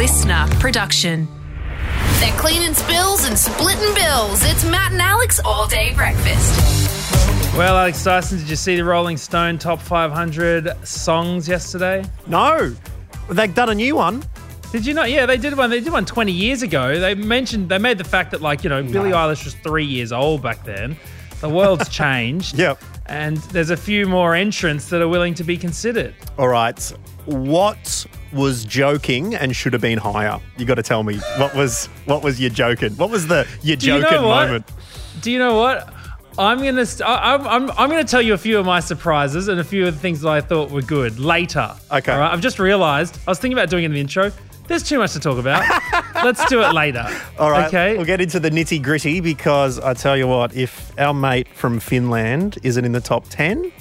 listener production. They're cleaning spills and splitting bills. It's Matt and Alex all day breakfast. Well, Alex Dyson, did you see the Rolling Stone top 500 songs yesterday? No, they've done a new one. Did you not? Yeah, they did one. They did one 20 years ago. They mentioned, they made the fact that, like, you know, Billie Eilish was three years old back then. The world's changed. Yep. And there's a few more entrants that are willing to be considered. All right. What was joking and should have been higher? You got to tell me what was what was your joking? What was the your Do you joking know moment? Do you know what? I'm gonna st- I- I'm, I'm, I'm gonna tell you a few of my surprises and a few of the things that I thought were good later. Okay. All right. I've just realised I was thinking about doing it in the intro. There's too much to talk about. Let's do it later. All right. Okay. We'll get into the nitty gritty because I tell you what, if our mate from Finland isn't in the top ten.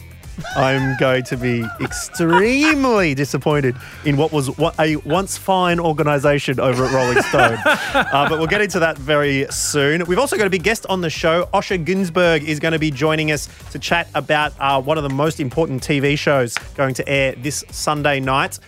I'm going to be extremely disappointed in what was a once fine organisation over at Rolling Stone. uh, but we'll get into that very soon. We've also got a big guest on the show. Osher Gunsberg is going to be joining us to chat about uh, one of the most important TV shows going to air this Sunday night.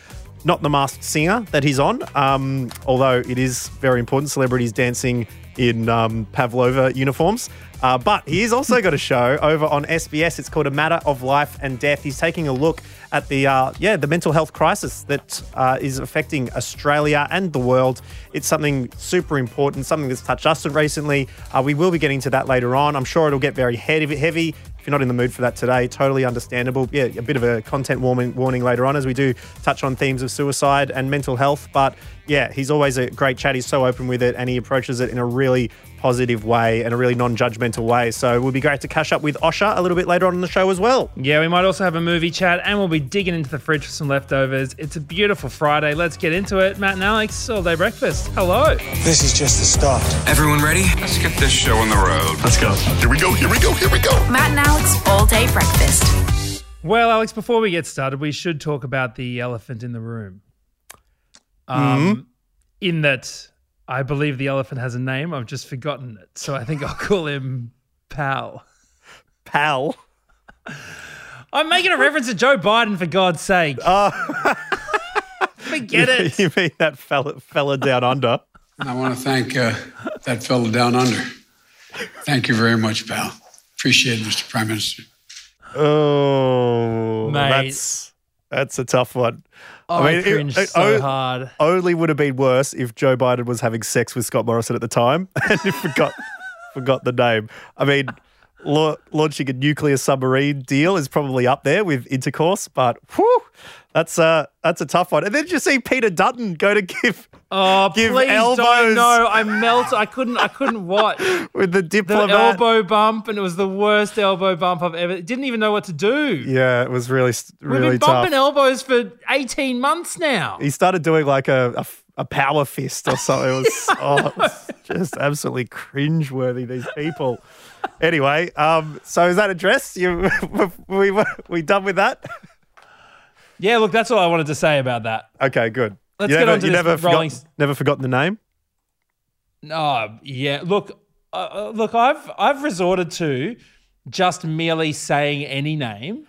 Not the Masked Singer that he's on, um, although it is very important. Celebrities dancing in um, Pavlova uniforms. Uh, but he's also got a show over on SBS. It's called A Matter of Life and Death. He's taking a look at the uh, yeah the mental health crisis that uh, is affecting Australia and the world. It's something super important, something that's touched us recently. Uh, we will be getting to that later on. I'm sure it'll get very heavy. If you're not in the mood for that today, totally understandable. Yeah, a bit of a content warning, warning later on as we do touch on themes of suicide and mental health. But yeah, he's always a great chat. He's so open with it and he approaches it in a really positive way and a really non-judgmental way. So it would be great to catch up with Osher a little bit later on in the show as well. Yeah, we might also have a movie chat and we'll be digging into the fridge for some leftovers. It's a beautiful Friday. Let's get into it. Matt and Alex, all day breakfast. Hello. This is just the start. Everyone ready? Let's get this show on the road. Let's go. Here we go. Here we go. Here we go. Matt and Alex all day breakfast. Well, Alex, before we get started, we should talk about the elephant in the room. Um, In that I believe the elephant has a name. I've just forgotten it. So I think I'll call him Pal. Pal. I'm making a reference to Joe Biden, for God's sake. Forget it. you mean that fella, fella down under? I want to thank uh, that fellow down under. Thank you very much, pal. Appreciate it, Mr. Prime Minister. Oh, Mate. that's that's a tough one. I, it- cringed it so o- hard. Only would have been worse if Joe Biden was having sex with Scott Morrison at the time and forgot forgot the name. I mean, la- launching a nuclear submarine deal is probably up there with intercourse, but whew, that's a that's a tough one. And then did you see Peter Dutton go to give Oh, give please elbows. don't. No, I melt. I couldn't. I couldn't watch with the the elbow bump, and it was the worst elbow bump I've ever. Didn't even know what to do. Yeah, it was really We've really been tough. bumping elbows for eighteen months now. he started doing like a, a, a power fist or something. It was, oh, it was just absolutely cringeworthy, these people. Anyway, um, so is that addressed? You, we, we, we done with that? Yeah, look, that's all I wanted to say about that. Okay, good. Let's you get never, on to you never, rolling- forgot, never forgotten the name? Oh, yeah. Look, uh, uh, look, I've I've resorted to just merely saying any name,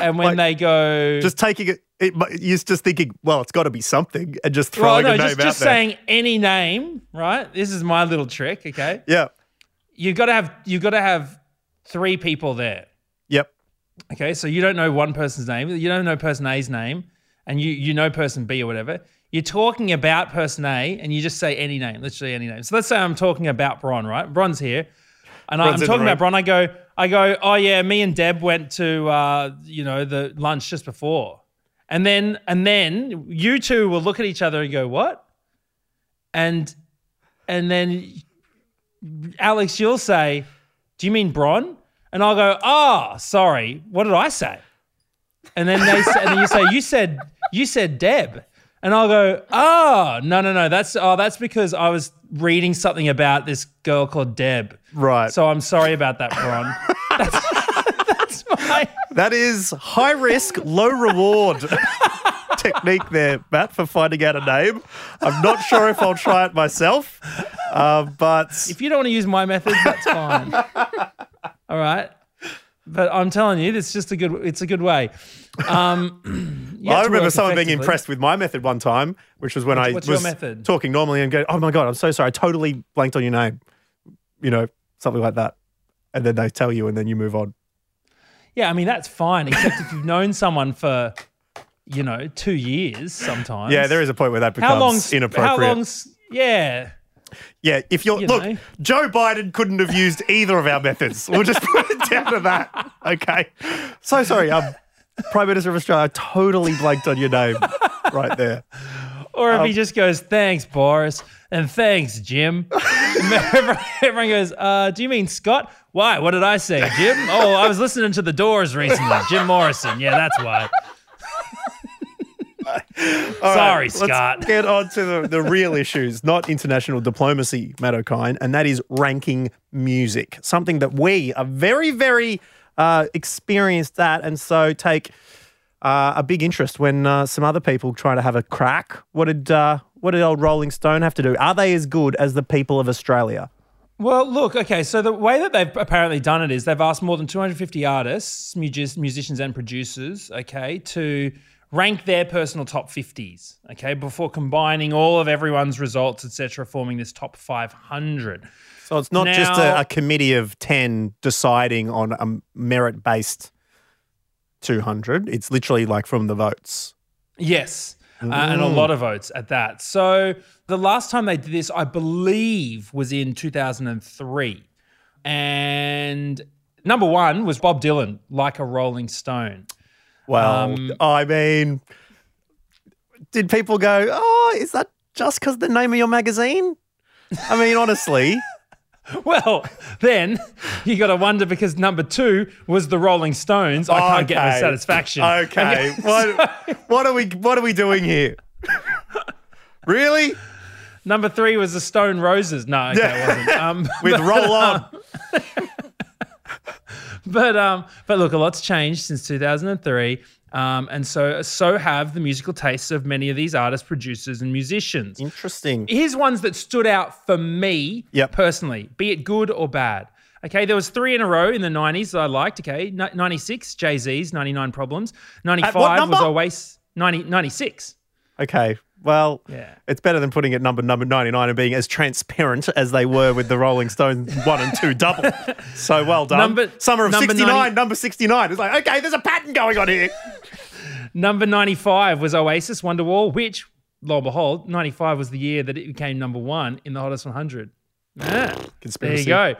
and when Like, they go, Just taking it, it you're just thinking, well, it's got to be something and just well, throwing no, a name just, out just there. saying any name, right? This is my little trick. Okay, Yeah. you've got to have you've got to have three people there. Okay, so you don't know one person's name, you don't know person A's name, and you you know person B or whatever. You're talking about person A, and you just say any name, literally any name. So let's say I'm talking about Bron, right? Bron's here, and Bron's I'm talking about Bron. I go, I go, oh yeah, me and Deb went to uh, you know the lunch just before, and then and then you two will look at each other and go, what? And and then Alex, you'll say, do you mean Bron? And I'll go, ah, sorry. What did I say? And then they say, and then you say, you said, you said Deb. And I'll go, oh, no, no, no. That's oh, that's because I was reading something about this girl called Deb. Right. So I'm sorry about that, Bron. that's, that's my That is high risk, low reward technique there, Matt, for finding out a name. I'm not sure if I'll try it myself, uh, but if you don't want to use my method, that's fine. All right. But I'm telling you, it's just a good it's a good way. Um, have I remember someone being impressed with my method one time, which was when What's- I what's was talking normally and go, "Oh my god, I'm so sorry, I totally blanked on your name," you know, something like that, and then they tell you, and then you move on. Yeah, I mean that's fine, except if you've known someone for, you know, two years sometimes. Yeah, there is a point where that becomes how long's inappropriate. How long's yeah? Yeah, if you're You look, know. Joe Biden couldn't have used either of our methods. We'll just put it down to that. Okay. So sorry, um, Prime Minister of Australia, I totally blanked on your name right there. Or if he Um, just goes, "Thanks, Boris," and "Thanks, Jim," everyone, everyone goes, uh, "Do you mean Scott? Why? What did I say, Jim? Oh, I was listening to the Doors recently. Jim Morrison. Yeah, that's why." Sorry, Scott. Let's get on to the, the real issues, not international diplomacy, Matt O'Kine, and that is ranking music. Something that we are very, very uh, experienced at, and so take uh, a big interest when uh, some other people try to have a crack. What did uh, what did old Rolling Stone have to do? Are they as good as the people of Australia? Well, look, okay, so the way that they've apparently done it is they've asked more than 250 artists, musi- musicians, and producers, okay, to rank their personal top 50s, okay, before combining all of everyone's results, etc., forming this top 500. So it's not just a, a committee of 10 deciding on a merit based 200. It's literally like from the votes. Yes. Uh, and a lot of votes at that. So the last time they did this, I believe, was in 2003. And number one was Bob Dylan, like a Rolling Stone. Well, Um, I mean, did people go, oh, is that just because the name of your magazine? I mean, honestly, Well, then you got to wonder because number two was the Rolling Stones. I can't get my satisfaction. okay. what, what are we what are we doing here? really? Number three was the Stone Roses. No, okay, it wasn't. Um, With roll on. but um, but look, a lot's changed since 2003. Um, and so so have the musical tastes of many of these artists, producers, and musicians. Interesting. Here's ones that stood out for me Yep. personally, be it good or bad. Okay, there was three in a row in the 90s that I liked. Okay, 96, Jay-Z's 99 Problems. 95 was? Oasis, 90, 96. Okay. Well, Yeah. it's better than putting it number number 99 and being as transparent as they were with the Rolling Stones 1 and 2 double. So well done. Number- Summer of number 69, 90 number 69. It's like, okay, there's a pattern going on here. Number 95 was Oasis Wonderwall, which, lo and behold, 95 was the year that it became number one in the Hottest 100. Yeah, there Conspiracy. you go.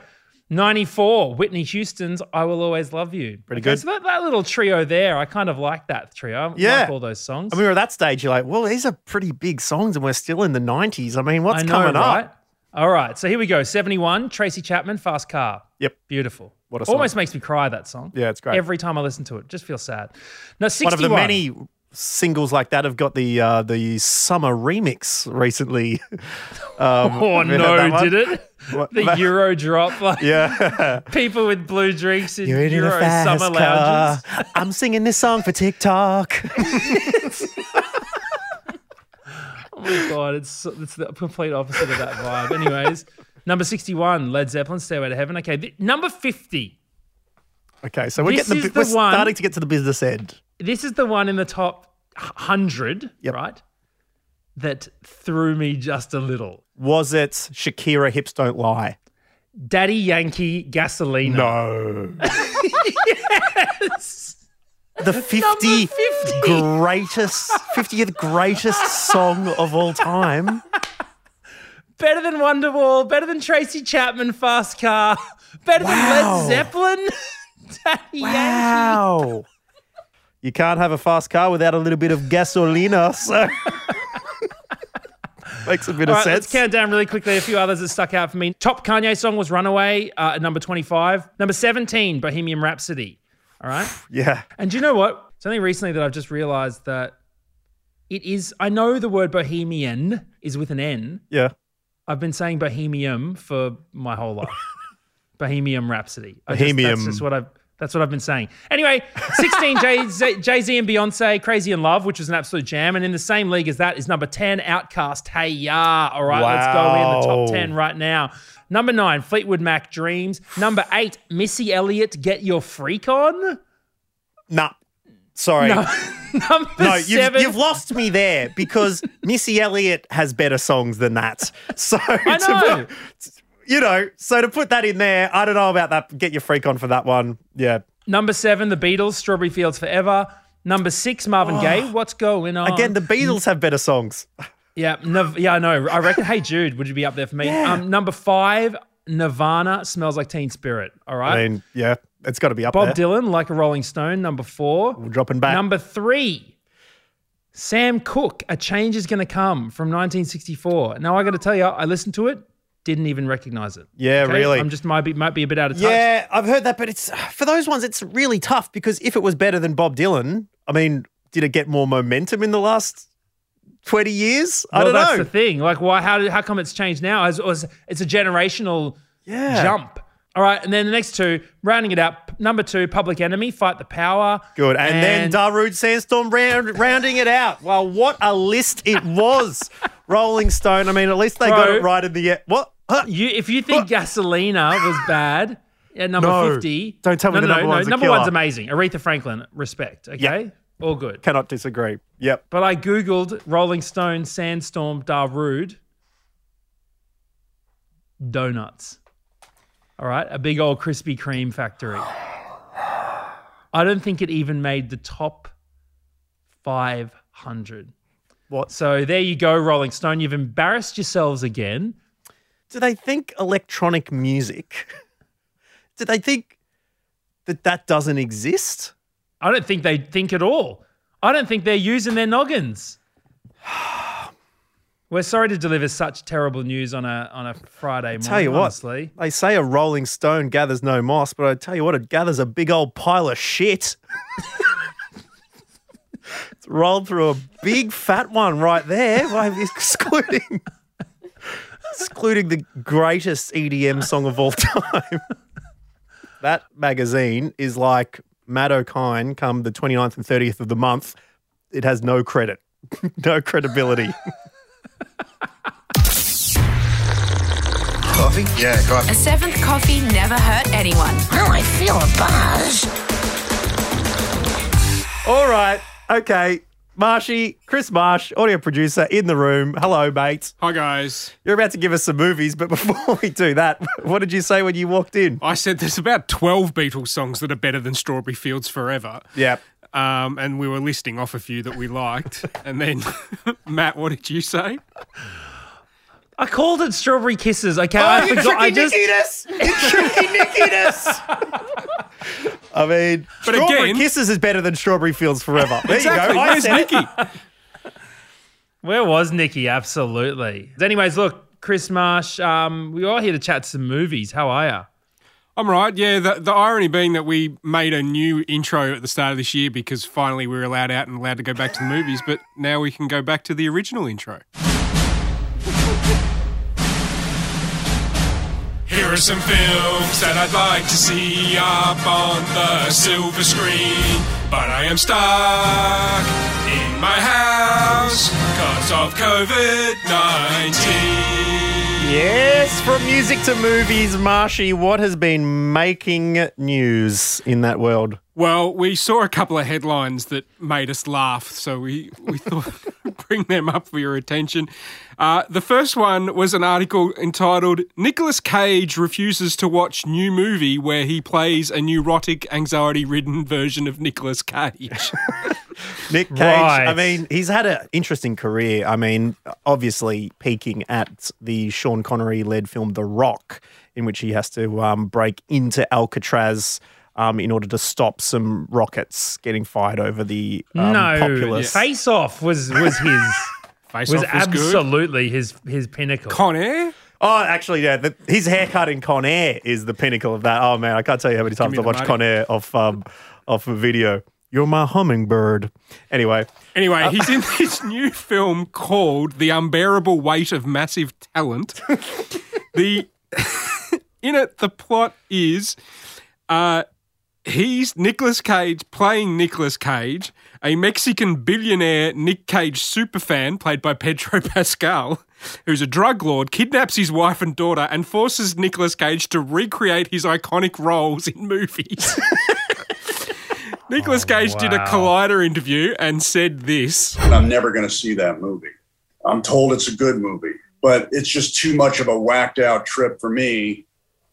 94, Whitney Houston's I Will Always Love You. Pretty good. So that, that little trio there, I kind of like that trio. I Yeah. like all those songs. I mean, we're at that stage, you're like, well, these are pretty big songs and we're still in the 90s. I mean, what's I know, coming right? up? All right, so here we go. 71, Tracy Chapman, Fast Car. Yep. Beautiful. What a song. Almost makes me cry, that song. Yeah, it's great. Every time I listen to it, just feel sad. Now, 61. One of the many singles like that have got the uh, the summer remix recently. Um, Oh, have you heard that no, did it? What- The Euro drop. Like, Yeah. people with blue drinks in Euro summer car. lounges. I'm singing this song for TikTok. Oh my god, it's it's the complete opposite of that vibe. Anyways, number sixty-one, Led Zeppelin, "Stairway to Heaven." Okay, th- number fifty. okay, so we're This getting the, is we're one- starting to get to the business end. This is the one in the top hundred, Yep. right? That threw me just a little. Was it Shakira Hips Don't Lie? Daddy Yankee Gasolina. No. yes. The 50 50. greatest, 50th greatest song of all time. Better than Wonderwall, better than Tracy Chapman, Fast Car, better Wow. than Led Zeppelin. Daddy Yankee. Wow. You can't have a fast car without a little bit of gasolina, so makes a bit All of right, sense. let's count down really quickly. A few others that stuck out for me. Top Kanye song was Runaway uh, at number 25. Number 17, Bohemian Rhapsody. All right. yeah. And do you know what? It's only recently that I've just realized that it is, I know the word bohemian is with an N. Yeah. I've been saying bohemium for my whole life. Bohemian Rhapsody. I just- that's just what I've. That's what I've been saying. Anyway, 16, Jay Z and Beyonce, Crazy in Love, which was an absolute jam. And in the same league as that is number 10, OutKast, Hey Ya. All right, let's go in the top 10 right now. Number nine, Fleetwood Mac, Dreams. Number eight, Missy Elliott, Get Your Freak On. Nah. sorry. number No, you've, seven. you've lost me there because Missy Elliott has better songs than that. So I know. put- you know, so to put that in there, I don't know about that. Get your freak on for that one. Yeah. Number seven, The Beatles, Strawberry Fields Forever. Number six, Marvin Gaye, What's Going On? Again, the Beatles have better songs. yeah, Nav- yeah, I know. I reckon. Hey Jude, would you be up there for me? Yeah. Um, number five, Nirvana, Smells Like Teen Spirit. All right. I mean, yeah, it's got to be up Bob there. Dylan, Like a Rolling Stone. Number four. We're dropping back. Number three, Sam Cooke, A Change is Gonna Come from 1964. Now I got to tell you, I listened to it, didn't even recognize it. Yeah, really. I'm just might be might be a bit out of touch. yeah, I've heard that, but it's for those ones, it's really tough because if it was better than Bob Dylan, I mean, did it get more momentum in the last 20 years? I well, don't that's know. the thing. Like, why? How? did- How come it's changed now? As, as it's a generational Yeah. jump. All right, and then the next two, rounding it out. Number two, Public Enemy, Fight the Power. Good. And, then Darude Sandstorm round, rounding it out. Well, what a list it was. Rolling Stone. I mean, at least they got it right in the end. What? You, if you think Gasolina was bad at number No. 50, Don't tell me no, the no, number no, one's a number killer. one's amazing. Aretha Franklin, respect. Okay, all good. Cannot disagree. Yep. But I googled Rolling Stone Sandstorm Darude donuts. All right, a big old Krispy Kreme factory. I don't think it even made the top 500. What? So there you go, Rolling Stone. You've embarrassed yourselves again. Do they think electronic music? Do they think that that doesn't exist? I don't think they think at all. I don't think they're using their noggins. We're sorry to deliver such terrible news on a on a Friday morning. Tell you what, honestly. they say a rolling stone gathers no moss, but I tell you what, it gathers a big old pile of shit. it's rolled through a big fat one right there, by excluding excluding the greatest EDM song of all time. that magazine is like Matt O'Kine come the 29th and 30th of the month. It has no credit, no credibility. Coffee? Yeah, coffee. A seventh coffee never hurt anyone. Oh, I feel a buzz. All right. Okay. Marshy, Chris Marsh, audio producer in the room. Hello, mate. Hi guys. You're about to give us some movies, but before we do that, what did you say when you walked in? I said there's about 12 Beatles songs that are better than Strawberry Fields Forever. Yep. Um, and we were listing off a few that we liked. and then, Matt, what did you say? I called it Strawberry Kisses. Okay, I forgot. I just Nikitas! It's tricky Nikitas! I mean, But Strawberry again- Kisses is better than Strawberry Fields Forever. There exactly. you go. I Where's. Nikki? where was Nikki? Absolutely. Anyways, look, Chris Marsh. Um, we are here to chat some movies. How are you? I'm right. Yeah, the, the irony being that we made a new intro at the start of this year because finally we were allowed out and allowed to go back to the movies, but now we can go back to the original intro. Here are some films that I'd like to see up on the silver screen, but I am stuck in my house because of COVID 19. Yes, from music to movies, Marshy, what has been making news in that world? Well, we saw a couple of headlines that made us laugh, so we, we thought bring them up for your attention. Uh, the first one was an article entitled Nicolas Cage refuses to watch new movie where he plays a neurotic, anxiety ridden version of Nicolas Cage. Nick Cage, Right. I mean, he's had an interesting career. I mean, obviously peaking at the Sean Connery led film The Rock, in which he has to um, break into Alcatraz um, in order to stop some rockets getting fired over the um, no, populace. Face Off was was his Face was off was good. absolutely his his pinnacle. Con Air? Oh, actually, yeah, the, his haircut in Con Air is the pinnacle of that. Oh man, I can't tell you how many times I the watched money. Con Air off um, off a video. You're my hummingbird. Anyway, Anyway, he's in this new film called The Unbearable Weight of Massive Talent. the in it, the plot is uh, he's Nicolas Cage playing Nicolas Cage, a Mexican billionaire Nick Cage superfan played by Pedro Pascal, who's a drug lord, kidnaps his wife and daughter, and forces Nicolas Cage to recreate his iconic roles in movies. Nicolas oh, Cage did a. Collider interview and said this. I'm never going to see that movie. I'm told it's a good movie, but it's just too much of a whacked out trip for me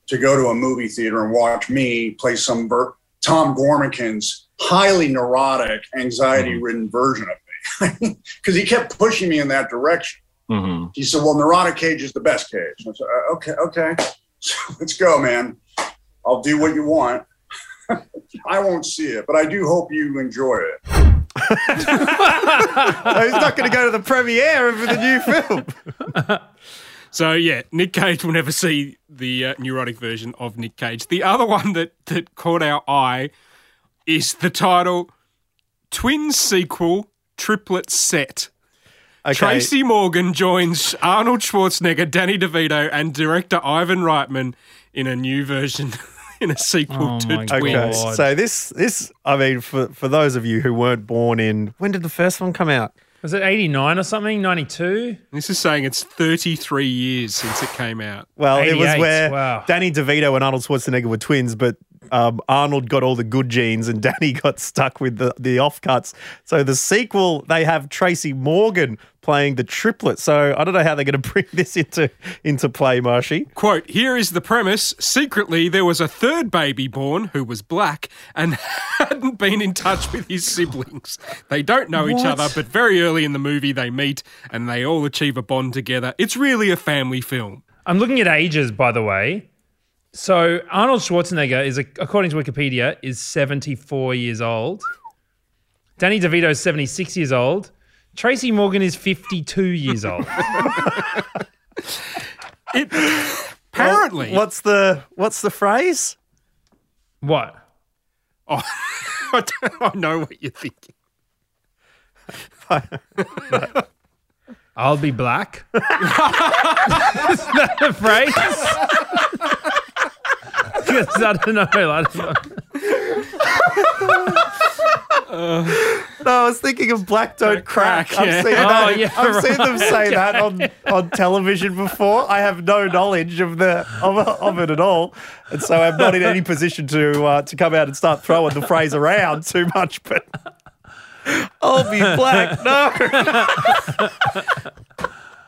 to go to a movie theater and watch me play some ver- Tom Gormican's highly neurotic, anxiety ridden version of me. Because he kept pushing me in that direction. He said, Well, neurotic Cage is the best Cage. I said, "Uh, Okay, okay. So let's go, man. I'll do what you want. I won't see it, but I do hope you enjoy it. So he's not going to go to the premiere of the new film. So yeah, Nick Cage will never see the uh, neurotic version of Nick Cage. The other one that that caught our eye is the title Twin sequel triplet set. Okay. Tracy Morgan joins Arnold Schwarzenegger, Danny DeVito, and director Ivan Reitman in a new version, in a sequel Oh to my Twins. Okay, so this this I mean for for those of you who weren't born in when did the first one come out? Was it 89 or something? 92? This is saying it's 33 years since it came out. Well, it was 88, where wow. Danny DeVito and Arnold Schwarzenegger were twins, but um, Arnold got all the good genes and Danny got stuck with the the offcuts. So the sequel they have Tracy Morgan playing the triplet. So I don't know how they're going to bring this into into play, Marshy. Quote, here is the premise. Secretly, there was a third baby born who was black and hadn't been in touch with his siblings. They don't know each other, but very early in the movie, they meet and they all achieve a bond together. It's really a family film. I'm looking at ages, by the way. So Arnold Schwarzenegger is, according to Wikipedia, is 74 years old. Danny DeVito is 76 years old. Tracy Morgan is 52 years old. It apparently. What's the what's the phrase? what? Oh, I, don't, I know what you're thinking. I'll be black. is that the phrase? 'Cause I don't know. I don't. No, I was thinking of Black Don't Crack. Crack, yeah. I've seen, Oh, that. yeah, I've seen them say that on, on television before. I have no knowledge of the of, of it at all, and so I'm not in any position to uh, to come out and start throwing the phrase around too much. But I'll be black. No,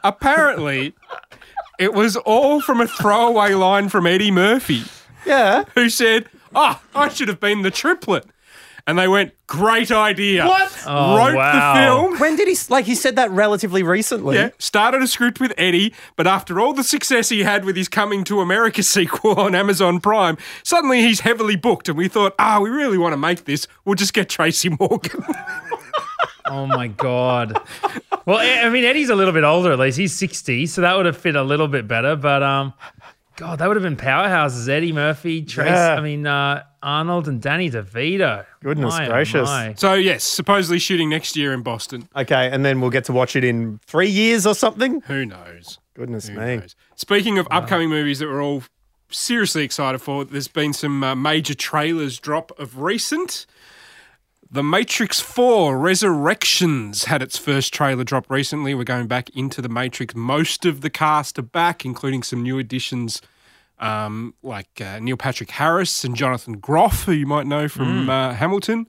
Apparently, it was all from a throwaway line from Eddie Murphy. Yeah. who said, "Ah, I should have been the triplet," and they went, "Great idea." What? Oh, Wrote wow. the film. When did he like? He said that relatively recently. Yeah, started a script with Eddie, but after all the success he had with his Coming to America sequel on Amazon Prime, suddenly he's heavily booked, and we thought, ah, we really want to make this. We'll just get Tracy Morgan. Oh my god. Well, I I mean, Eddie's a little bit older at least. He's 60, so that would have fit a little bit better. But um, God, that would have been powerhouses. Eddie Murphy, Trace. Yeah. I mean, uh, Arnold and Danny DeVito. Goodness My, oh gracious. my. so yes, supposedly shooting next year in Boston. Okay, and then we'll get to watch it in three years or something. Who knows? Goodness Who me. knows? Speaking of upcoming movies that we're all seriously excited for, there's been some uh, major trailers drop of recent. The Matrix 4 Resurrections had its first trailer drop recently. We're going back into the Matrix. Most of the cast are back, including some new additions um, like uh, Neil Patrick Harris and Jonathan Groff, who you might know from uh, Hamilton.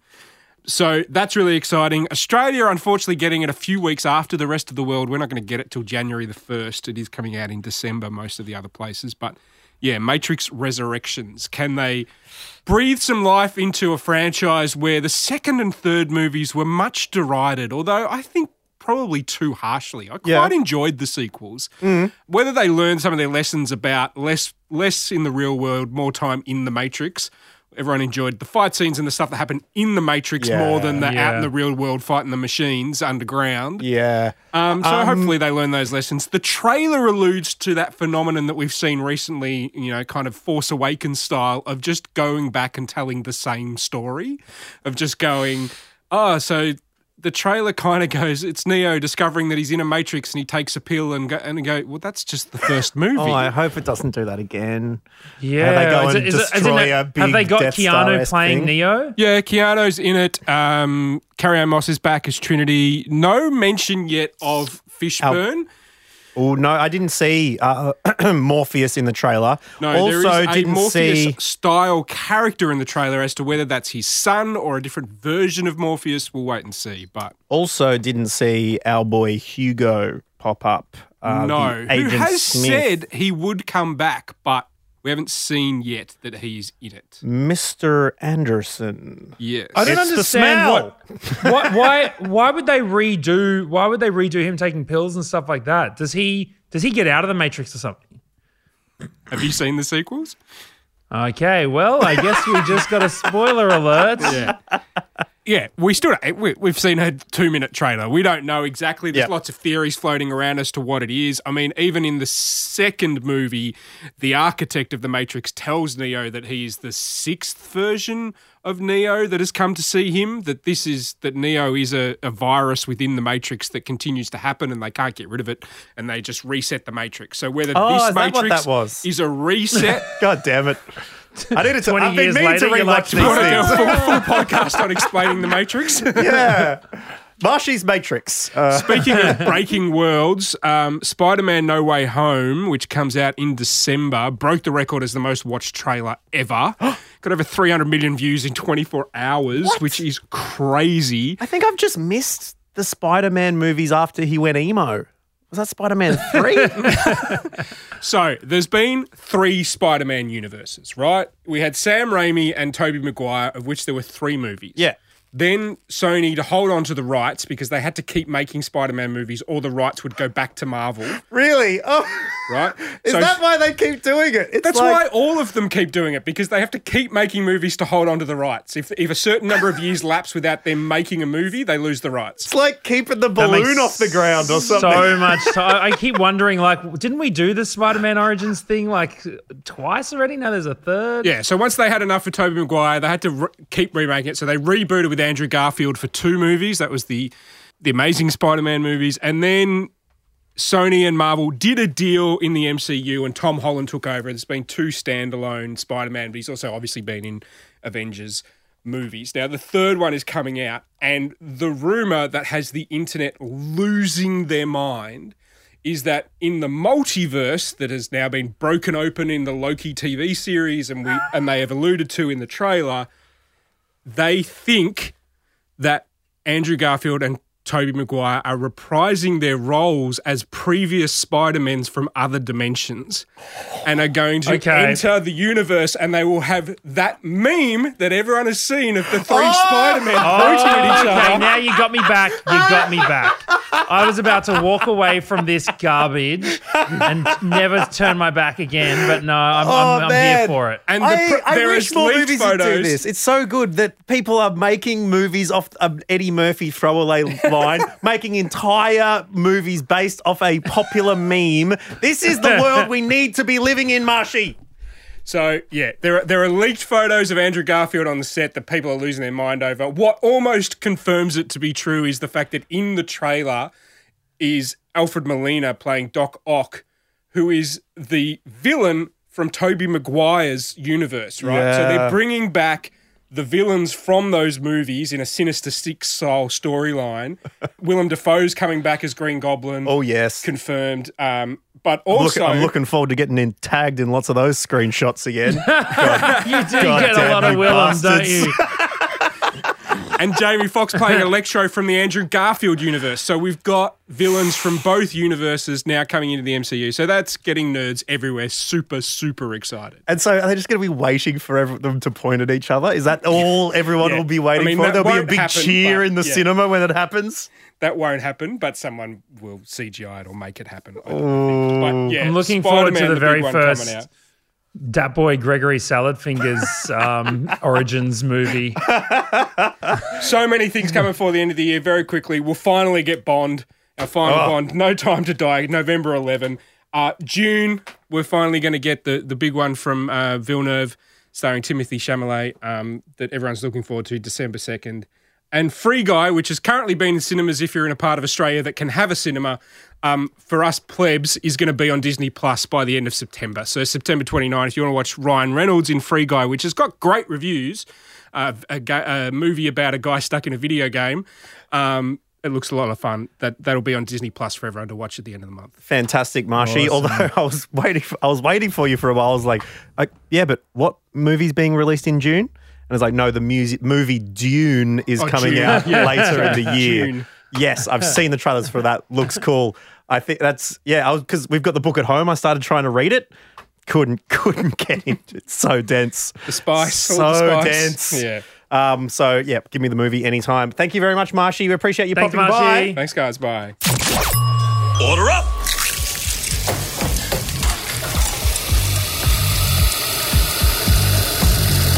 So that's really exciting. Australia, unfortunately, getting it a few weeks after the rest of the world. We're not going to get it till January the 1st. It is coming out in December, most of the other places. But yeah, Matrix Resurrections. Can they breathe some life into a franchise where the second and third movies were much derided, although I think probably too harshly. I quite Yeah. enjoyed the sequels. Mm. Whether they learned some of their lessons about less less in the real world, more time in the Matrix. Everyone enjoyed the fight scenes and the stuff that happened in the Matrix more than the out in the real world fighting the machines underground. Yeah. Um, so Um, hopefully they learn those lessons. The trailer alludes to that phenomenon that we've seen recently, you know, kind of Force Awakens style of just going back and telling the same story, of just going, oh, so the trailer kind of goes, it's Neo discovering that he's in a matrix and he takes a pill and go, and go well, that's just the first movie. Oh, I hope it doesn't do that again. Yeah. they go Is and it- is it- is it- destroy a have they got Death Keanu Star-esque playing thing? Neo? Yeah, Keanu's in it. Um, Carrie Ann Moss is back as Trinity. No mention yet of Fishburne. Oh no, I didn't see uh, Morpheus in the trailer. No, also there is a didn't Morpheus see. style character in the trailer as to whether that's his son or a different version of Morpheus. We'll wait and see. But Also didn't see our boy Hugo pop up. Uh, no, who has Smith. said he would come back, but we haven't seen yet that he's in it. Mr. Anderson. Yes. I don't It's the understand smell. what, why, why, why would they redo? Why would they redo him taking pills and stuff like that? Does he, does he get out of the Matrix or something? Have you seen the sequels? Okay, well, I guess we just got a spoiler alert. Yeah. Yeah, we still we, we've seen a two minute trailer. We don't know exactly. There's Yep. lots of theories floating around as to what it is. I mean, even in the second movie, the architect of the Matrix tells Neo that he's the sixth version of Neo that has come to see him. That this is that Neo is a, a virus within the Matrix that continues to happen, and they can't get rid of it, and they just reset the Matrix. So whether Oh, this is Matrix is a reset. God damn it. I needed to. 20 I've been years meaning later, to you're like, rewatch you want to do a these full, things. full podcast on explaining the Matrix? yeah. Marshy's Matrix. Uh, Speaking of breaking worlds, um, Spider Man No Way Home, which comes out in December, broke the record as the most watched trailer ever. Got over 300 million views in 24 hours, which is crazy. I think I've just missed the Spider Man movies after he went emo. Was that Spider Man 3? So, there's been three Spider Man universes, right? We had Sam Raimi and Tobey Maguire, of which there were three movies. yeah. Then Sony, to hold on to the rights, because they had to keep making Spider Man movies, or the rights would go back to Marvel, Really? Oh, right? is So- that why they keep doing it? It's That's like, why all of them keep doing it because they have to keep making movies to hold on to the rights. If, if a certain number of years lapse without them making a movie, they lose the rights. It's like keeping the That balloon off the ground or something. So much. ti- I I keep wondering, like, didn't we do the Spider-Man Origins thing like twice already? Now there's a third. Yeah, so once they had enough for Tobey Maguire, they had to re- keep remaking it. So they rebooted with Andrew Garfield for two movies. That was the the Amazing Spider-Man movies, and then Sony and Marvel did a deal in the MCU, and Tom Holland took over. There's been two standalone Spider-Man, but he's also obviously been in Avengers movies. Now the third one is coming out, and the rumor that has the internet losing their mind is that in the multiverse that has now been broken open in the Loki TV series, and we and they have alluded to in the trailer, they think that Andrew Garfield and Tobey Maguire are reprising their roles as previous Spider-Mens from other dimensions and are going to Okay. enter the universe and they will have that meme that everyone has seen of the three oh! Spider-Men Oh, pointing at each okay, other. now you got me back. You got me back. I was about to walk away from this garbage and never turn my back again, but no, I'm, I'm, Oh, I'm here for it. And the, I, pr- I there wish is more leaked movies would do this. It's so good that people are making movies off um, Eddie Murphy throwaway line, making entire movies based off a popular meme. This is the world we need to be living in, Marshy. So yeah, there are, there are leaked photos of Andrew Garfield on the set that people are losing their mind over. What almost confirms it to be true is the fact that in the trailer is Alfred Molina playing Doc Ock, who is the villain from Tobey Maguire's universe, right? So they're bringing back the villains from those movies in a Sinister Six style storyline. Willem Dafoe's coming back as Green Goblin. Oh, yes. confirmed. Um, but Look, also, I'm looking forward to getting in, tagged in lots of those screenshots again. You do God get a lot of you Willems, don't you? and Jamie Foxx playing Electro from the Andrew Garfield universe. So we've got villains from both universes now coming into the MCU. So that's getting nerds everywhere super, super excited. and so are they just going to be waiting for every- them to point at each other? Is that all everyone Yeah. will be waiting I mean, for? There'll be a big happen, cheer in the yeah. cinema when it happens. That won't happen, but someone will CGI it or make it happen. I don't think. But yeah, I'm looking forward to Spider-Man, the very one coming first out. Dat Boy Gregory Salad Fingers um, Origins movie. So many things coming for the end of the year. Very quickly, we'll finally get Bond. Our final Oh. Bond. No time to die. November 11. Uh, June, we're finally going to get the the big one from uh, Villeneuve, starring Timothée Chalamet, um, that everyone's looking forward to. December 2nd. And Free Guy, which has currently been in cinemas if you're in a part of Australia that can have a cinema, um, for us plebs, is going to be on Disney Plus by the end of September. So September 29, if you want to watch Ryan Reynolds in Free Guy, which has got great reviews, uh, a, ga- a movie about a guy stuck in a video game. Um, it looks a lot of fun. That that'll be on Disney Plus for everyone to watch at the end of the month. Fantastic, Marshy. Although I was waiting, for, I was waiting for you for a while. I was like, like, yeah, but what movie's being released in June? And it's like, no, the music movie Dune is Oh, coming Dune. out Yeah. later in the year. Dune. Yes, I've seen the trailers for that. Looks cool. I think that's yeah. Because we've got the book at home. I started trying to read it. Couldn't couldn't get into it. It's so dense. The spice, So the spice. dense. Yeah. Um. So yeah, give me the movie anytime. Thank you very much, Marshy. We appreciate you Thanks, popping Marshy. by. Thanks, guys. Bye. Order up.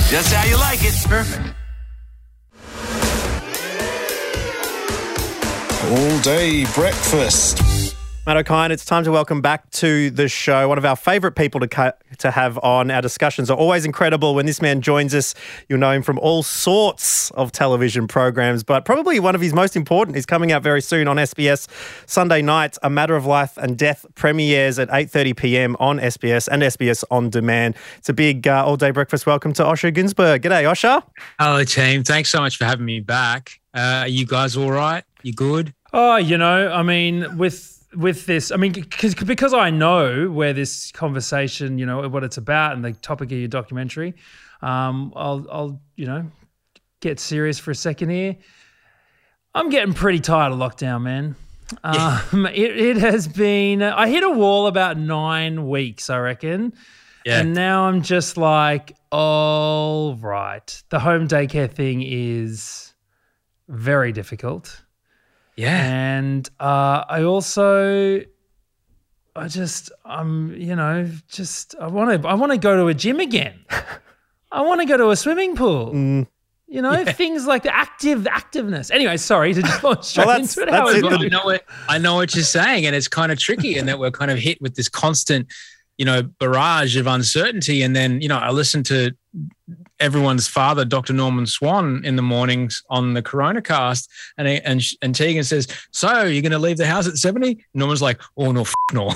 Just how you like it. Perfect. All day breakfast. Matt O'Kine, it's time to welcome back to the show. One of our favourite people to ca- to have on. Our discussions are always incredible. When this man joins us, you'll know him from all sorts of television programs, but probably one of his most important is coming out very soon on SBS Sunday night. A Matter of Life and Death premieres at 8:30 p.m. on SBS and SBS on demand. It's a big uh, all day breakfast. Welcome to Osher Gunsberg. G'day, Osher. Hello, team. Thanks so much for having me back. Uh, are you guys all right? You good? Oh, you know, I mean, with with this, I mean, because because I know where this conversation, you know, what it's about and the topic of your documentary, um, I'll I'll you know get serious for a second here. I'm getting pretty tired of lockdown, man. Um, it, it has been. I hit a wall about nine weeks, I reckon. Yeah. And now I'm just like, all right. The home daycare thing is very difficult. Yeah. And uh, I also, I just, I'm, you know, just I want to, I want to go to a gym again. I want to go to a swimming pool. Mm. You know, things like the active activeness. Anyway, sorry to just launch straight that's- into it. How that's it. it? I know what I know what you're saying, and it's kind of tricky in that we're kind of hit with this constant, you know, barrage of uncertainty. And then, you know, I listen to everyone's father, Dr. Norman Swan, in the mornings on the Coronacast, and he- and and Tegan says, "So you're going to leave the house at 70?" Norman's like, "Oh no, f- no."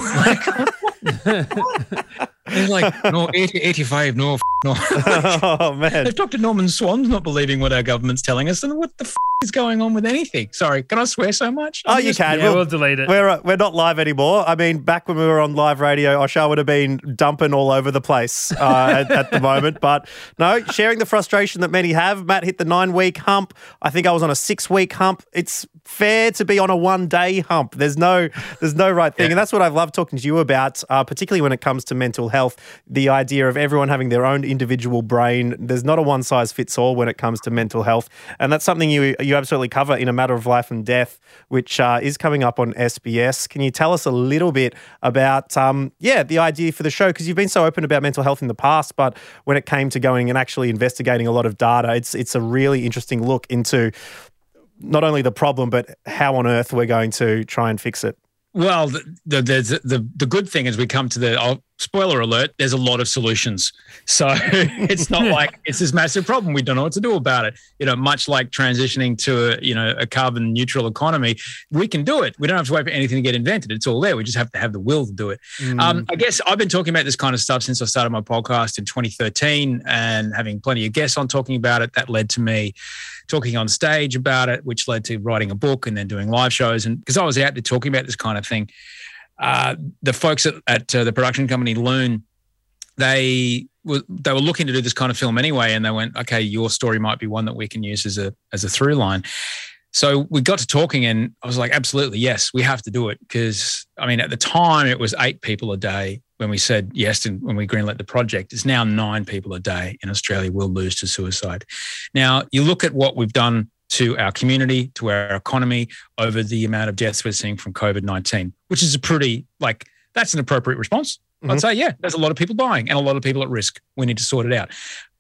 He's like, "No, 80, 85, no, f- no." oh man. If Dr. Norman Swan's not believing what our government's telling us, then what the f- is going on with anything? Sorry, can I swear so much? Oh, I'm you just- can. Yeah, We'll- we'll delete it. We're uh, we're not live anymore. I mean, back when we were on live radio, Osher would have been dumping all over the place uh, at, at the moment. But no, sharing the frustration that many have. Matt hit the nine week hump. I think I was on a six week hump. It's fair to be on a one day hump. There's no there's no right thing, and that's what I've loved talking to you about, uh, particularly when it comes to mental health. The idea of everyone having their own individual brain. There's not a one size fits all when it comes to mental health, and that's something you you absolutely cover in a matter of life and death, which uh, is coming up on SBS. Can you tell us a little bit about um, yeah the idea for the show? Because you've been so open about mental health in the past, but when it came to going and actually investigating a lot of data, it's it's a really interesting look into not only the problem but how on earth we're going to try and fix it. Well, the, the, the, the, the good thing is we come to the oh, spoiler alert, there's a lot of solutions. So it's not like it's this massive problem. We don't know what to do about it. You know, much like transitioning to a, you know, a carbon neutral economy, we can do it. We don't have to wait for anything to get invented. It's all there. We just have to have the will to do it. Um, I guess I've been talking about this kind of stuff since I started my podcast in 2013 and having plenty of guests on talking about it. That led to me talking on stage about it, which led to writing a book and then doing live shows. And because I was out there talking about this kind of thing, uh, the folks at, at uh, the production company Loon, they were they were looking to do this kind of film anyway, and they went, okay, your story might be one that we can use as a as a through line. So we got to talking, and I was like, absolutely, yes, we have to do it. Because, I mean, at the time, it was eight people a day when we said yes and when we greenlit the project. It's now nine people a day in Australia will lose to suicide. Now, you look at what we've done to our community, to our economy over the amount of deaths we're seeing from COVID 19, which is a pretty, like, that's an appropriate response. Mhm. I'd say, yeah, there's a lot of people dying and a lot of people at risk. We need to sort it out.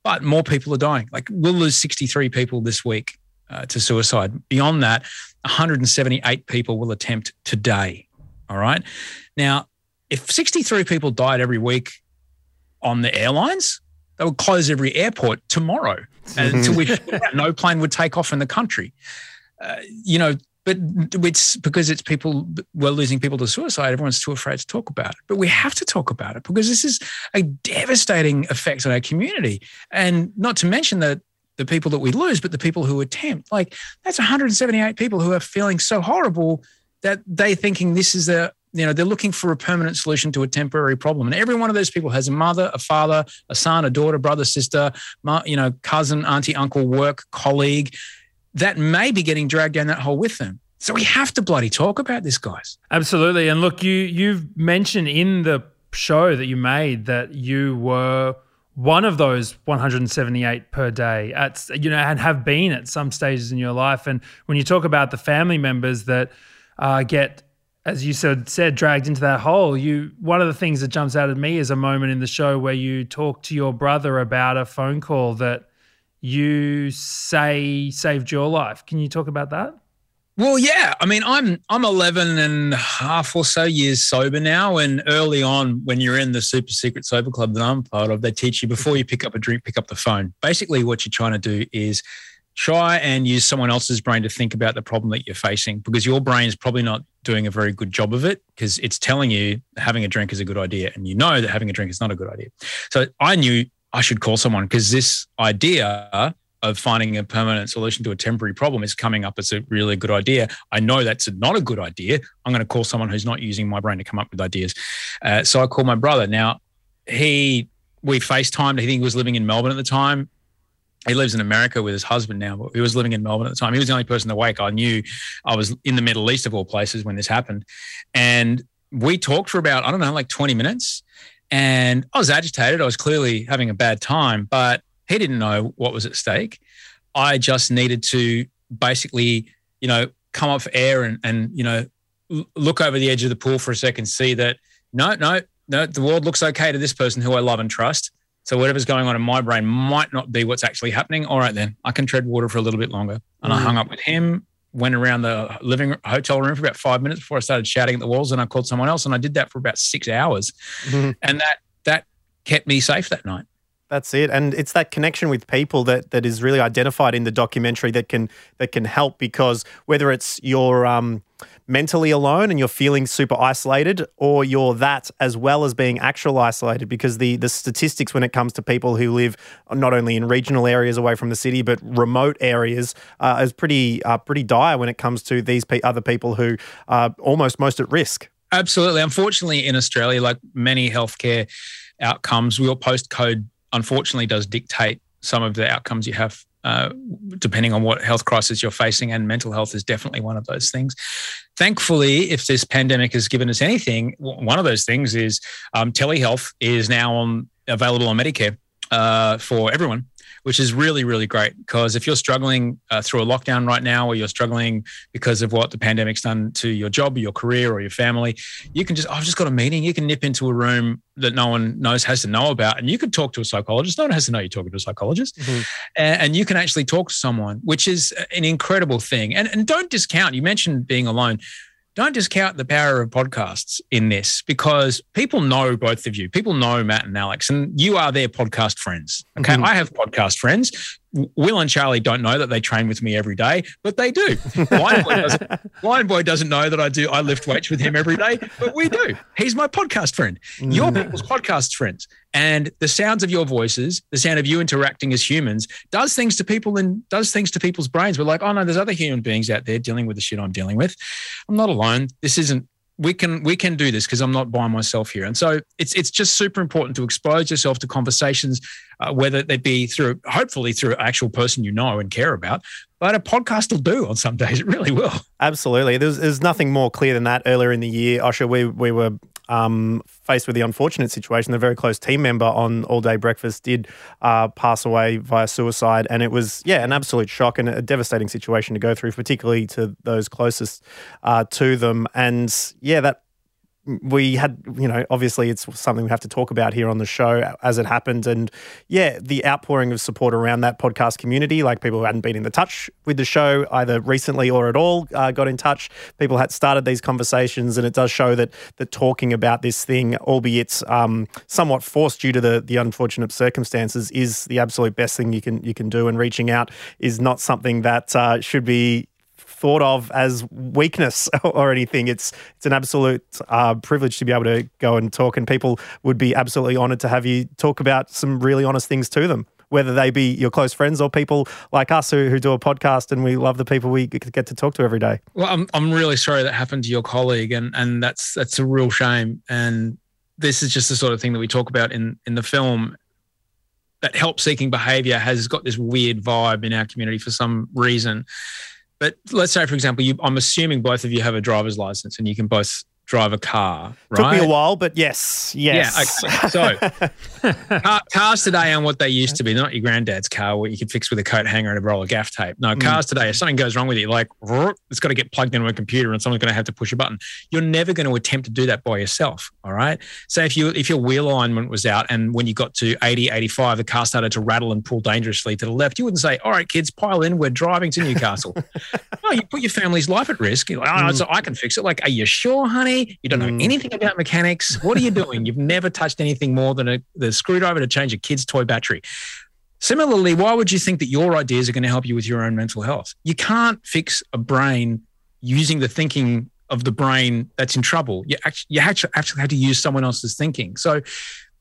But more people are dying. Like, we'll lose 63 people this week uh, to suicide. Beyond that, 178 people will attempt today. All right. Now, if 63 people died every week on the airlines, they would close every airport tomorrow and until we no plane would take off in the country. Uh, you know, but it's because it's people we're losing people to suicide. Everyone's too afraid to talk about it, but we have to talk about it because this is a devastating effect on our community, and not to mention that the people that we lose, but the people who attempt. Like that's 178 people who are feeling so horrible that they thinking this is a you know they're looking for a permanent solution to a temporary problem. And every one of those people has a mother a father a son a daughter brother sister you know cousin auntie uncle work colleague that may be getting dragged down that hole with them. So we have to bloody talk about this guys. Absolutely. And look you you've mentioned in the show that you made that you were one of those 178 per day at you know and have been at some stages in your life. And when you talk about the family members that uh, get as you said said dragged into that hole you one of the things that jumps out at me is a moment in the show where you talk to your brother about a phone call that you say saved your life can you talk about that well, yeah. I mean, I'm I'm 11 and a half or so years sober now, and early on, when you're in the super secret sober club that I'm part of, they teach you before you pick up a drink, pick up the phone. Basically, what you're trying to do is try and use someone else's brain to think about the problem that you're facing, because your brain is probably not doing a very good job of it, because it's telling you having a drink is a good idea, and you know that having a drink is not a good idea. So I knew I should call someone because this idea of finding a permanent solution to a temporary problem is coming up as a really good idea. I know that's not a good idea. I'm going to call someone who's not using my brain to come up with ideas. Uh, so I called my brother. Now, he, we FaceTimed. I think he was living in Melbourne at the time. He lives in America with his husband now, but he was living in Melbourne at the time. He was the only person awake. I knew I was in the Middle East of all places when this happened. And we talked for about, I don't know, like 20 minutes. And I was agitated. I was clearly having a bad time, but he didn't know what was at stake. I just needed to basically, you know, come up for air and, and you know, look over the edge of the pool for a second, see that no, no, no, the world looks okay to this person who I love and trust. So whatever's going on in my brain might not be what's actually happening. All right, then I can tread water for a little bit longer. And mm. I hung up with him, went around the living hotel room for about five minutes before I started shouting at the walls, and I called someone else, and I did that for about six hours, mm-hmm. and that that kept me safe that night. That's it, and it's that connection with people that that is really identified in the documentary that can that can help because whether it's you're um, mentally alone and you're feeling super isolated, or you're that as well as being actual isolated, because the the statistics when it comes to people who live not only in regional areas away from the city but remote areas uh, is pretty uh, pretty dire when it comes to these pe- other people who are almost most at risk. Absolutely, unfortunately, in Australia, like many healthcare outcomes, we all postcode unfortunately does dictate some of the outcomes you have uh, depending on what health crisis you're facing, and mental health is definitely one of those things. Thankfully, if this pandemic has given us anything, one of those things is um, telehealth is now on available on Medicare uh, for everyone which is really, really great. Because if you're struggling uh, through a lockdown right now, or you're struggling because of what the pandemic's done to your job, or your career, or your family, you can just, oh, I've just got a meeting. You can nip into a room that no one knows has to know about, and you can talk to a psychologist. No one has to know you're talking to a psychologist, mm-hmm. and, and, you can actually talk to someone, which is an incredible thing. And and don't discount. You mentioned being alone don't discount the power of podcasts in this because people know both of you. People know Matt and Alex, and you are their podcast friends. Okay. Mm-hmm. I have podcast friends. Will and Charlie don't know that they train with me every day, but they do. Blind Boy, doesn't, Blind Boy doesn't know that I do. I lift weights with him every day, but we do. He's my podcast friend. Mm. Your people's podcast friends. And the sounds of your voices, the sound of you interacting as humans, does things to people and does things to people's brains. We're like, oh no, there's other human beings out there dealing with the shit I'm dealing with. I'm not alone. This isn't we can we can do this because I'm not by myself here. And so it's it's just super important to expose yourself to conversations, uh, whether they be through hopefully through an actual person you know and care about. But a podcast will do on some days. It really will. Absolutely. There's there's nothing more clear than that. Earlier in the year, Osher, we we were um, faced with the unfortunate situation, the very close team member on All Day Breakfast did uh, pass away via suicide. And it was, yeah, an absolute shock and a devastating situation to go through, particularly to those closest uh, to them. And yeah, that we had, you know, obviously it's something we have to talk about here on the show as it happened. And yeah, the outpouring of support around that podcast community, like people who hadn't been in the touch with the show either recently or at all, uh, got in touch. People had started these conversations, and it does show that that talking about this thing, albeit um, somewhat forced due to the the unfortunate circumstances, is the absolute best thing you can you can do. And reaching out is not something that uh, should be thought of as weakness or anything. It's it's an absolute uh, privilege to be able to go and talk, and people would be absolutely honoured to have you talk about some really honest things to them. whether they be your close friends or people like us who, who do a podcast and we love the people we get to talk to every day. Well, I'm I'm really sorry that happened to your colleague, and and that's that's a real shame. And this is just the sort of thing that we talk about in in the film. That help seeking behavior has got this weird vibe in our community for some reason. But let's say, for example, you, I'm assuming both of you have a driver's license and you can both drive a car, right? Took me a while, but yes, yes. Yeah. Okay. So car, cars today aren't what they used to be. Not your granddad's car where you could fix with a coat hanger and a roll of gaff tape. No, Mm. cars today, if something goes wrong with you, like it's got to get plugged into a computer and someone's going to have to push a button. You're never going to attempt to do that by yourself. All right. So if you if your wheel alignment was out and when you got to 80, 85, the car started to rattle and pull dangerously to the left, you wouldn't say, "All right, kids, pile in. We're driving to Newcastle." no, you put your family's life at risk. Like, "Oh, no, so I can fix it." Like, are you sure, honey? You don't know anything about mechanics. What are you doing? You've never touched anything more than a the screwdriver to change a kid's toy battery. Similarly, why would you think that your ideas are going to help you with your own mental health? You can't fix a brain using the thinking of the brain that's in trouble. You actually, you actually actually have to use someone else's thinking. So,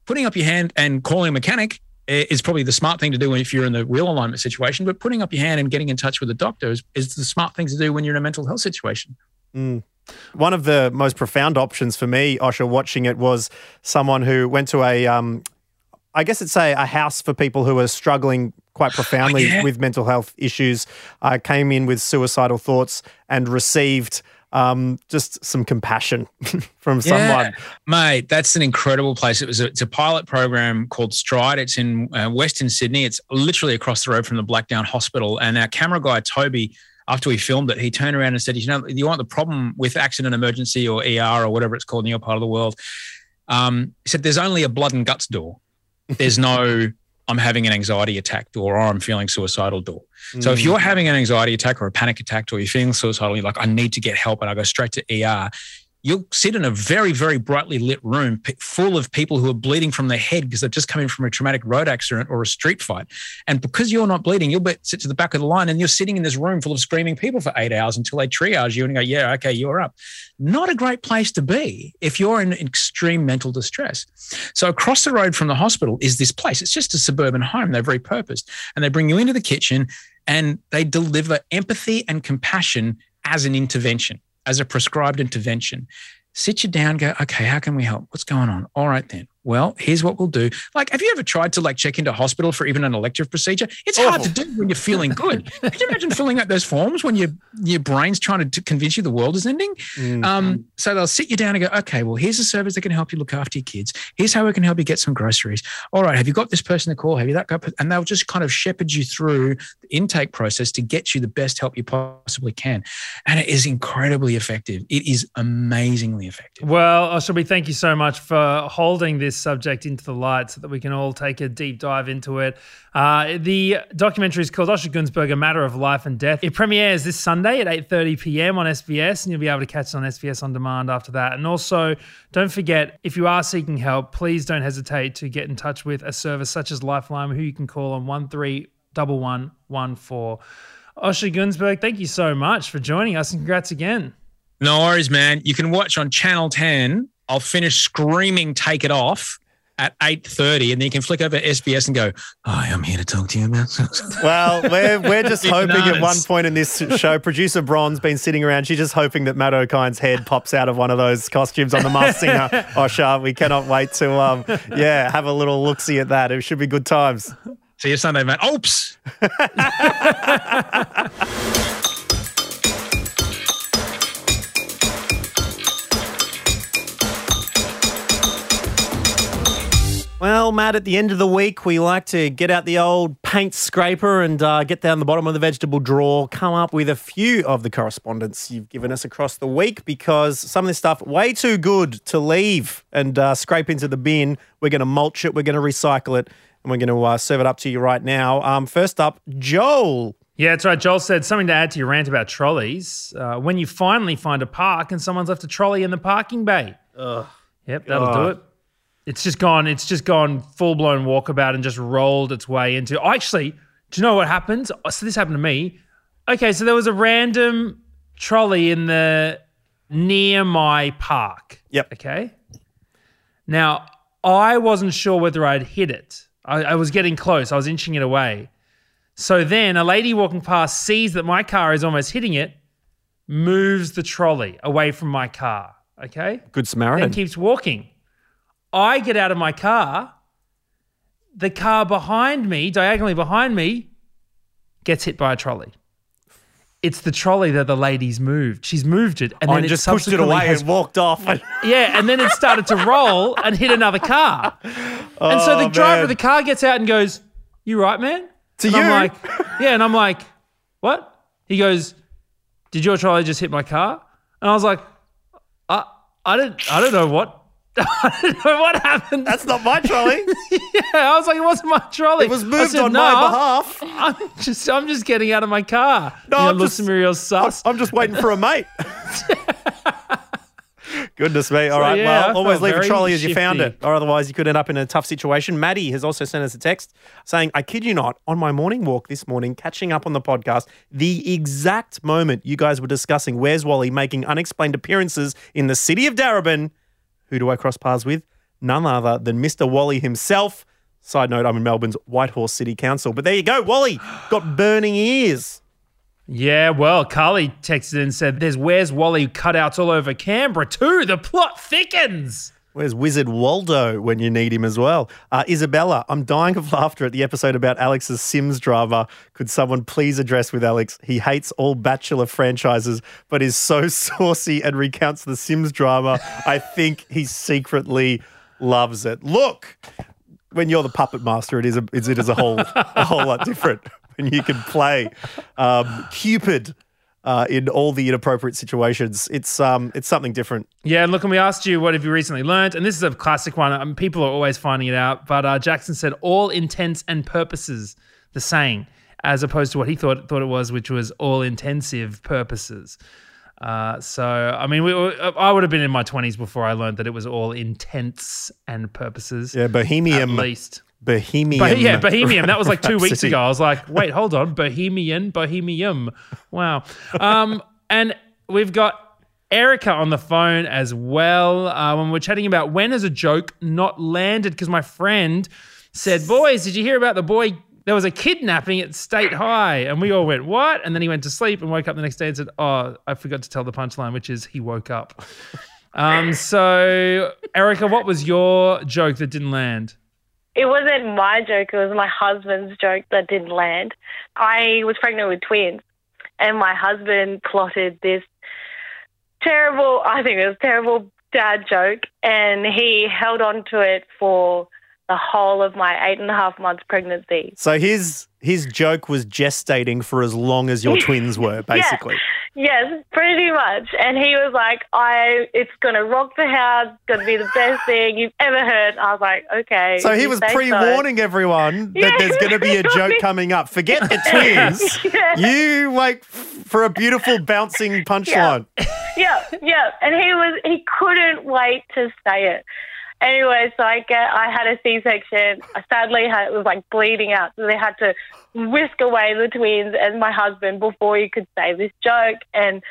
putting up your hand and calling a mechanic eh, is probably the smart thing to do if you're in the wheel alignment situation. But putting up your hand and getting in touch with a doctor is, is the smart thing to do when you're in a mental health situation. Mm. One of the most profound options for me, Osher, watching it was someone who went to a, um, I guess it's a, a house for people who are struggling quite profoundly yeah. with mental health issues, uh, came in with suicidal thoughts and received um, just some compassion from someone. mate. That's an incredible place. It was a, it's a pilot program called Stride. It's in uh, Western Sydney. It's literally across the road from the Blacktown Hospital. And our camera guy Toby, after we filmed it, he turned around and said, "You know, you want the problem with accident emergency or ER or whatever it's called in your part of the world." Um, he said, "There's only a blood and guts door. There's no." I'm having an anxiety attack door or I'm feeling suicidal door. So if Mm. you're having an anxiety attack or a panic attack or you're feeling suicidal, you're like, I need to get help and I go straight to ER. You'll sit in a very, very brightly lit room full of people who are bleeding from their head because they've just come in from a traumatic road accident or a street fight. And because you're not bleeding, you'll sit to the back of the line and you're sitting in this room full of screaming people for eight hours until they triage you and go, yeah, okay, you're up. Not a great place to be if you're in extreme mental distress. So across the road from the hospital is this place. It's just a suburban home. They've repurposed and they bring you into the kitchen and they deliver empathy and compassion as an intervention, as a prescribed intervention. Sit you down, go, okay, how can we help? What's going on? All right, then. Well, here's what we'll do. Like, have you ever tried to like check into hospital for even an elective procedure? It's hard to do when you're feeling good. Could you imagine filling out those forms when your your brain's trying to t- convince you the world is ending? Um, so they'll sit you down and go, okay, well, here's a service that can help you look after your kids. Here's how we can help you get some groceries. All right, have you got this person to call? Have you that guy? And they'll just kind of shepherd you through the intake process to get you the best help you possibly can. And it is incredibly effective. It is amazingly effective. Well, Oshabi, thank you so much for holding this subject into the light so that we can all take a deep dive into it. Uh, the documentary is called Osher Gunsberg, A Matter of Life and Death. It premieres this Sunday at 8.30 p.m. on SBS, and you'll be able to catch it on SBS On Demand after that. And also, don't forget, if you are seeking help, please don't hesitate to get in touch with a service such as Lifeline, who you can call on 131114. Osher Gunsberg, thank you so much for joining us, and congrats again. No worries, man. You can watch on Channel 10. I'll finish screaming Take It Off at 8.30 and then you can flick over SBS and go, Hi, I'm here to talk to you about Well, we're, we're just hoping at one point in this show, producer Bron's been sitting around. She's just hoping that Matt Okine's head pops out of one of those costumes on the Masked Singer. Osher, we cannot wait to, um, yeah, have a little look see at that. It should be good times. See you Sunday, mate. Oops. Well, Matt, at the end of the week, we like to get out the old paint scraper and uh, get down the bottom of the vegetable drawer, come up with a few of the correspondence you've given us across the week because some of this stuff way too good to leave and uh, scrape into the bin. We're going to mulch it, we're going to recycle it, and we're going to uh, serve it up to you right now. Um, first up, Joel. Yeah, that's right. Joel said something to add to your rant about trolleys. Uh, when you finally find a park and someone's left a trolley in the parking bay. Ugh. Yep, that'll do it. It's just gone. It's just gone full blown walkabout and just rolled its way into. Actually, do you know what happened? Oh, So this happened to me. Okay, so there was a random trolley in the near my park. Yep. Okay. Now I wasn't sure whether I'd hit it. I, I was getting close. I was inching it away. So then a lady walking past sees that my car is almost hitting it, moves the trolley away from my car. Okay. Good Samaritan. And keeps walking. I get out of my car. The car behind me, diagonally behind me, gets hit by a trolley. It's the trolley that the lady's moved. She's moved it, and Oh, then and it just pushed it away has- and walked off. yeah, and then it started to roll and hit another car. and so the Oh, driver man. of the car gets out and goes, "You right, man?" To and you? I'm like, "Yeah," and I'm like, "What?" He goes, "Did your trolley just hit my car?" And I was like, "I, I don't, I don't know what." I don't know what happened. That's not my trolley. yeah, I was like, it wasn't my trolley. It was moved said, on "No, my behalf. I'm just, I'm just getting out of my car. No, you know, I'm just- real sus. I'm just waiting for a mate. Goodness me. All So, right. yeah, well, always leave a trolley as you found it, or otherwise you could end up in a tough situation. Maddie has also sent us a text saying, I kid you not, on my morning walk this morning, catching up on the podcast, the exact moment you guys were discussing Where's Wally making unexplained appearances in the city of Darebin, who do I cross paths with? None other than Mr. Wally himself. Side note, I'm in Melbourne's Whitehorse City Council. But there you go. Wally got burning ears. Yeah, well, Carly texted in and said, There's Where's Wally cutouts all over Canberra too. The plot thickens. Where's Wizard Waldo when you need him as well? Uh, Isabella, I'm dying of laughter at the episode about Alex's Sims drama. Could someone please address with Alex? He hates all Bachelor franchises, but is so saucy and recounts the Sims drama. I think he secretly loves it. Look, when you're the puppet master, it is a, it is a whole a whole lot different when you can play um, Cupid. Uh, in all the inappropriate situations, it's um, it's something different. Yeah, and look, and we asked you, What have you recently learned? And this is a classic one. Um, people are always finding it out. But uh, Jackson said, All intents and purposes, the saying, as opposed to what he thought, thought it was, which was all intensive purposes. Uh, so, I mean, we, I would have been in my 20s before I learned that it was all intents and purposes. Yeah, Bohemian. At least. Bohemian. Yeah, Bohemian. That was like two weeks ago. I was like, wait, hold on. Bohemian, Bohemium. Wow. Um, and we've got Erica on the phone as well. Uh, when we're chatting about when is a joke not landed? Because my friend said, boys, did you hear about the boy? There was a kidnapping at State High. And we all went, what? And then he went to sleep and woke up the next day and said, oh, I forgot to tell the punchline, which is he woke up. Um, so, Erica, what was your joke that didn't land? It wasn't my joke, it was my husband's joke that didn't land. I was pregnant with twins, and my husband plotted this terrible, I think it was terrible dad joke, and he held on to it for the whole of my eight and a half months pregnancy. So his his joke was gestating for as long as your twins were, basically. Yes, pretty much. And he was like, "I, it's gonna rock the house. It's gonna be the best thing you've ever heard." I was like, "Okay." So he was pre-warning everyone that Yeah. there's going to be a joke coming up. Forget the twins. Yeah. You wait for a beautiful bouncing punchline. yeah, yeah. And he was he couldn't wait to say it. Anyway, so I get I had a C section. I sadly had it was like bleeding out, so they had to whisk away the twins and my husband before he could say this joke. And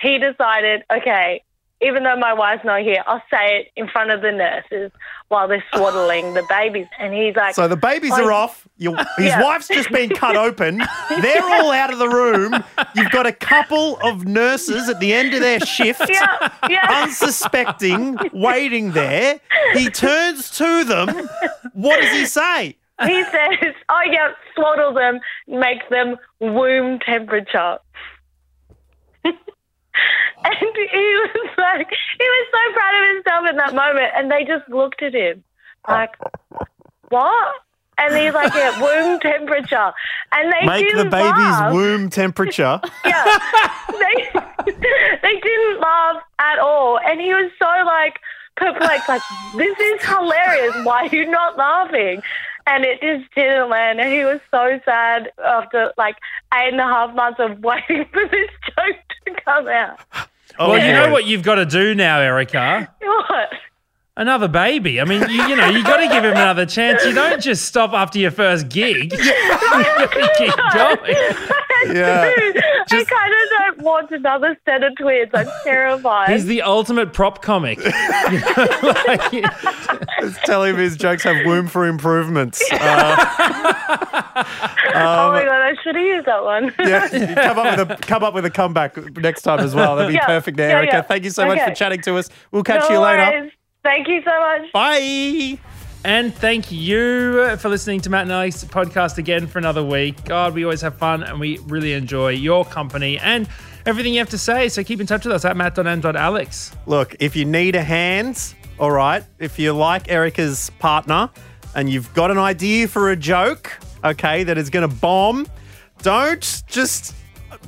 he decided, okay, even though my wife's not here, I'll say it in front of the nurses while they're swaddling the babies. And he's like, So the babies I- are oh, off. Your, his Yeah. wife's just been cut open. They're all out of the room. You've got a couple of nurses at the end of their shift, Yeah, yeah. unsuspecting, waiting there. He turns to them. What does he say? he says, "Oh yeah, swaddle them, make them womb temperature." and he was like, he was so proud of himself in that moment, and they just looked at him like, "What?" And he's like, "Yeah, womb temperature." And they Make the baby's laugh. womb temperature. Yeah, they they didn't laugh at all, and he was so like perplexed, like this is hilarious. Why are you not laughing? And it just didn't land, and he was so sad after like eight and a half months of waiting for this joke to come out. Oh, well, you know what you've got to do now, Erica? What? Another baby. I mean, you, you know, you got to give him another chance. You don't just stop after your first gig. You keep going. Yeah. I kind of don't want another set of twins. I'm terrified. He's the ultimate prop comic. Like- Just tell him his jokes have room for improvements. Uh, oh my god, I should have used that one. yeah, come up with a come up with a comeback next time as well. That'd be Yeah, perfect, there, yeah, Erica. yeah. Thank you so much for chatting to us. We'll catch No you later. worries. Thank you so much. Bye. And thank you for listening to Matt and Alex podcast again for another week. God, we always have fun and we really enjoy your company and everything you have to say. So keep in touch with us at matt.and.alex. Look, if you need a hand, all right. If you like Erica's partner and you've got an idea for a joke, okay, that is going to bomb, don't just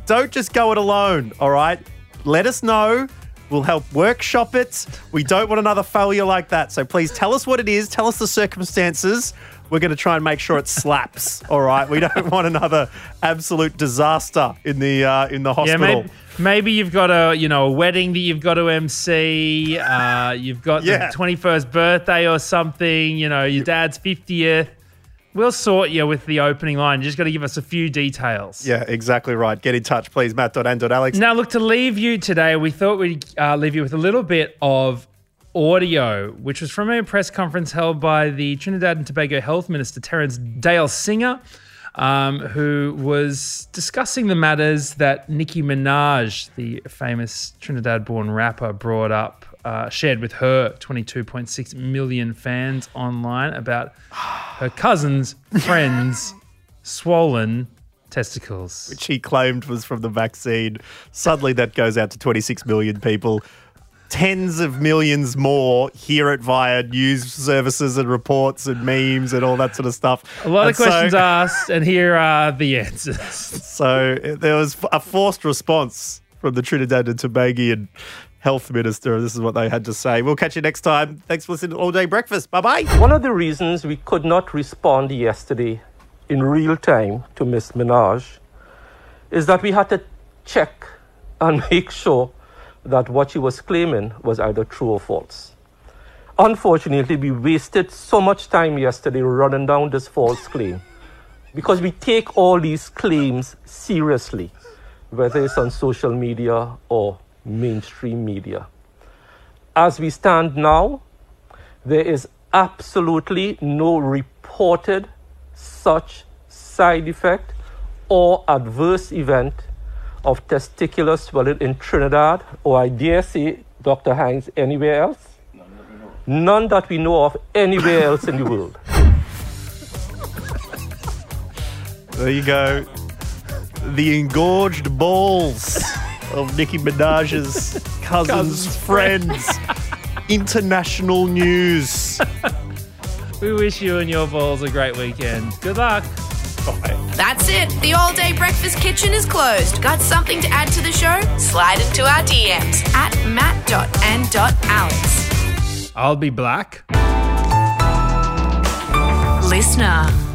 don't just go it alone, all right? Let us know. We'll help workshop it. We don't want another failure like that. So please tell us what it is. Tell us the circumstances. We're going to try and make sure it slaps. All right. We don't want another absolute disaster in the uh, in the Yeah, hospital. maybe, maybe you've got a you know a wedding that you've got to MC. Uh, you've got Yeah. the twenty first birthday or something. You know your dad's fiftieth. We'll sort you with the opening line. You just got to give us a few details. Yeah, exactly right. Get in touch, please. Matt.and.alex. Now, look, to leave you today, we thought we'd uh, leave you with a little bit of audio, which was from a press conference held by the Trinidad and Tobago Health Minister, Terrence Deyalsingh, um, who was discussing the matters that Nicki Minaj, the famous Trinidad born rapper, brought up. Uh, shared with her 22.6 million fans online about her cousin's friend's swollen testicles. which he claimed was from the vaccine. Suddenly, that goes out to 26 million people. Tens of millions more hear it via news services and reports and memes and all that sort of stuff. A lot And of questions so, asked, and here are the answers. So there was a forced response from the Trinidad and Tobago health minister. This is what they had to say. We'll catch you next time. Thanks for listening to All Day Breakfast. Bye bye. One of the reasons we could not respond yesterday in real time to Miss Minaj is that we had to check and make sure that what she was claiming was either true or false. Unfortunately, we wasted so much time yesterday running down this false claim because we take all these claims seriously, whether it's on social media or mainstream media. As we stand now, there is absolutely no reported such side effect or adverse event of testicular swelling in Trinidad, or I dare say, Dr. Hinds, anywhere else? None that we know of anywhere else in the world. There you go. The engorged balls of Nicki Minaj's cousin's Cousin's friends. International news. We wish you and your balls a great weekend. Good luck. Bye. That's it. The all day breakfast kitchen is closed. Got something to add to the show? Slide into our DMs at matt.and.alex. I'll be black. Listener.